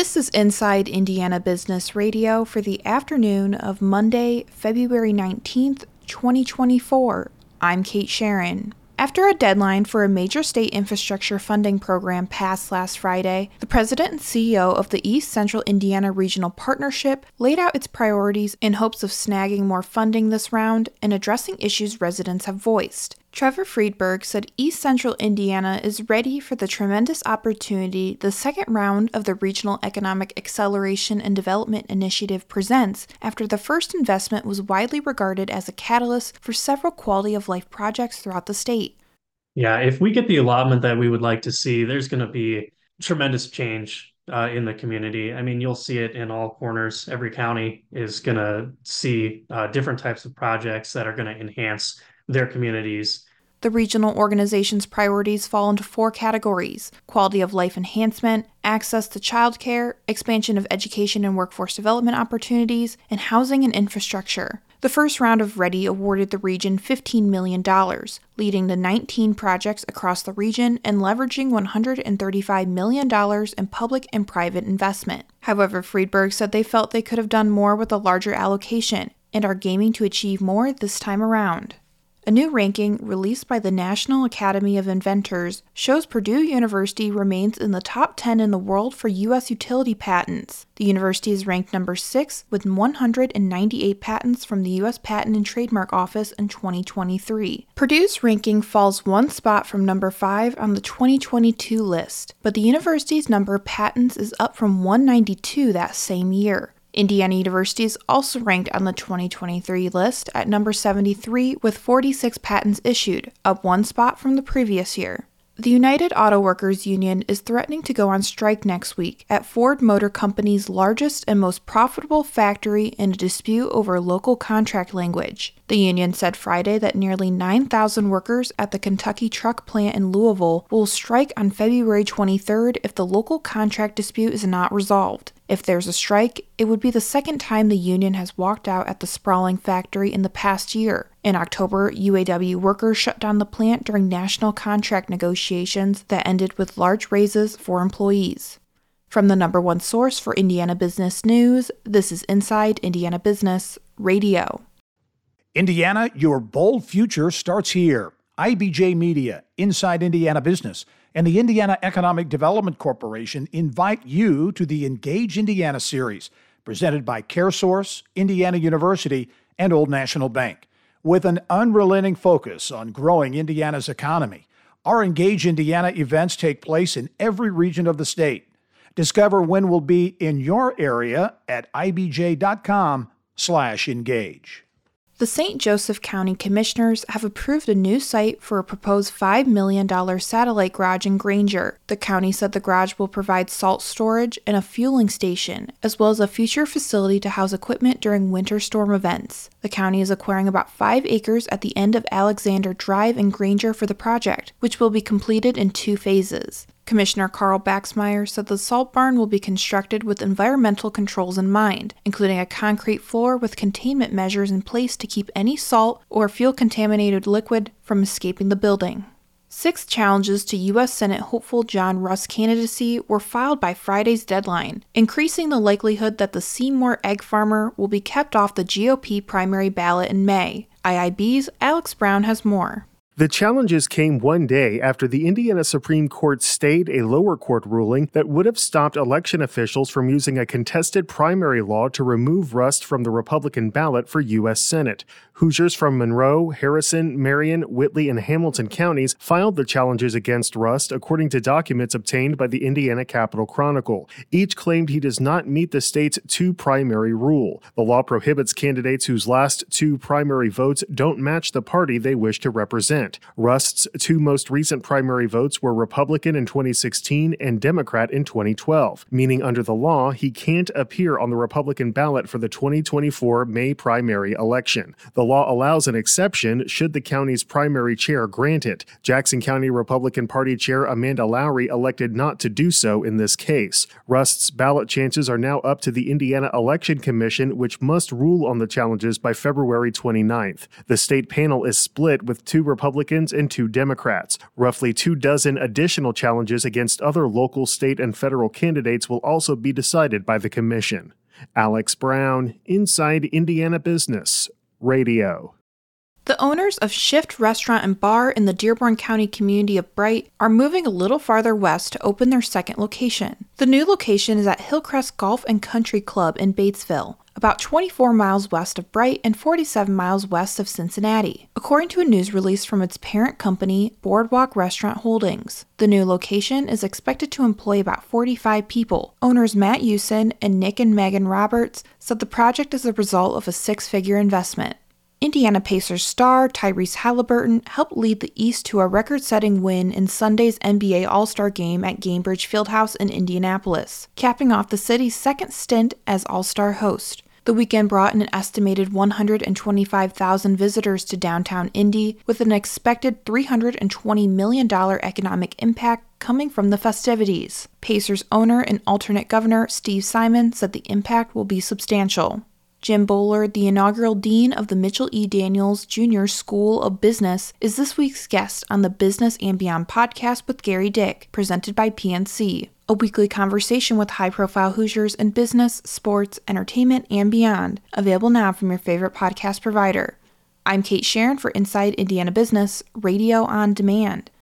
This is Inside Indiana Business Radio for the afternoon of Monday, February 19th, 2024. I'm Kate Sharon. After a deadline for a major state infrastructure funding program passed last Friday, the president and CEO of the East Central Indiana Regional Partnership laid out its priorities in hopes of snagging more funding this round and addressing issues residents have voiced. Trevor Friedberg said East Central Indiana is ready for the tremendous opportunity the second round of the Regional Economic Acceleration and Development Initiative presents after the first investment was widely regarded as a catalyst for several quality of life projects throughout the state. Yeah, if we get the allotment that we would like to see, there's going to be tremendous change uh, in the community. I mean, you'll see it in all corners. Every county is going to see uh, different types of projects that are going to enhance their communities. The regional organization's priorities fall into four categories quality of life enhancement, access to childcare, expansion of education and workforce development opportunities, and housing and infrastructure. The first round of READI awarded the region $15 million, leading to 19 projects across the region and leveraging $135 million in public and private investment. However, Friedberg said they felt they could have done more with a larger allocation and are gaming to achieve more this time around. A new ranking released by the National Academy of Inventors shows Purdue University remains in the top 10 in the world for U.S. utility patents. The university is ranked number 6 with 198 patents from the U.S. Patent and Trademark Office in 2023. Purdue's ranking falls one spot from number 5 on the 2022 list, but the university's number of patents is up from 192 that same year. Indiana University is also ranked on the 2023 list at number 73 with 46 patents issued, up one spot from the previous year. The United Auto Workers Union is threatening to go on strike next week at Ford Motor Company's largest and most profitable factory in a dispute over local contract language. The union said Friday that nearly 9,000 workers at the Kentucky truck plant in Louisville will strike on February 23rd if the local contract dispute is not resolved. If there's a strike, it would be the second time the union has walked out at the sprawling factory in the past year. In October, UAW workers shut down the plant during national contract negotiations that ended with large raises for employees. From the number one source for Indiana business news, this is Inside Indiana Business Radio. Indiana, your bold future starts here. IBJ Media, Inside Indiana Business and the Indiana Economic Development Corporation invite you to the Engage Indiana series, presented by CareSource, Indiana University, and Old National Bank. With an unrelenting focus on growing Indiana's economy, our Engage Indiana events take place in every region of the state. Discover when we'll be in your area at ibj.com/engage. The St. Joseph County Commissioners have approved a new site for a proposed $5 million satellite garage in Granger. The county said the garage will provide salt storage and a fueling station, as well as a future facility to house equipment during winter storm events. The county is acquiring about 5 acres at the end of Alexander Drive in Granger for the project, which will be completed in two phases. Commissioner Carl Baxmeyer said the salt barn will be constructed with environmental controls in mind, including a concrete floor with containment measures in place to keep any salt or fuel contaminated liquid from escaping the building. Six challenges to U.S. Senate hopeful John Rust candidacy were filed by Friday's deadline, increasing the likelihood that the Seymour egg farmer will be kept off the GOP primary ballot in May. IIB's Alex Brown has more. The challenges came one day after the Indiana Supreme Court stayed a lower court ruling that would have stopped election officials from using a contested primary law to remove Rust from the Republican ballot for U.S. Senate. Hoosiers from Monroe, Harrison, Marion, Whitley, and Hamilton counties filed the challenges against Rust according to documents obtained by the Indiana Capital Chronicle. Each claimed he does not meet the state's two primary rule. The law prohibits candidates whose last two primary votes don't match the party they wish to represent. Rust's two most recent primary votes were Republican in 2016 and Democrat in 2012, meaning under the law he can't appear on the Republican ballot for the 2024 May primary election. The law allows an exception should the county's primary chair grant it. Jackson County Republican Party Chair Amanda Lowry elected not to do so in this case. Rust's ballot chances are now up to the Indiana Election Commission, which must rule on the challenges by February 29th. The state panel is split with two Republican Republicans and two Democrats. Roughly two dozen additional challenges against other local, state, and federal candidates will also be decided by the commission. Alex Brown, Inside Indiana Business, Radio. The owners of Shift Restaurant and Bar in the Dearborn County community of Bright are moving a little farther west to open their second location. The new location is at Hillcrest Golf and Country Club in Batesville, about 24 miles west of Bright and 47 miles west of Cincinnati, according to a news release from its parent company, Boardwalk Restaurant Holdings. The new location is expected to employ about 45 people. Owners Matt Usen and Nick and Megan Roberts said the project is a result of a six figure investment. Indiana Pacers star Tyrese Haliburton helped lead the East to a record setting win in Sunday's NBA All Star game at Gainbridge Fieldhouse in Indianapolis, capping off the city's second stint as All Star host. The weekend brought in an estimated 125,000 visitors to downtown Indy, with an expected $320 million economic impact coming from the festivities. Pacers owner and alternate governor Steve Simon said the impact will be substantial. Jim Bullard, the inaugural dean of the Mitchell E. Daniels Jr. School of Business, is this week's guest on the Business and Beyond podcast with Gerry Dick, presented by PNC. A weekly conversation with high profile Hoosiers in business, sports, entertainment, and beyond. Available now from your favorite podcast provider. I'm Kate Sharon for Inside Indiana Business, radio on demand.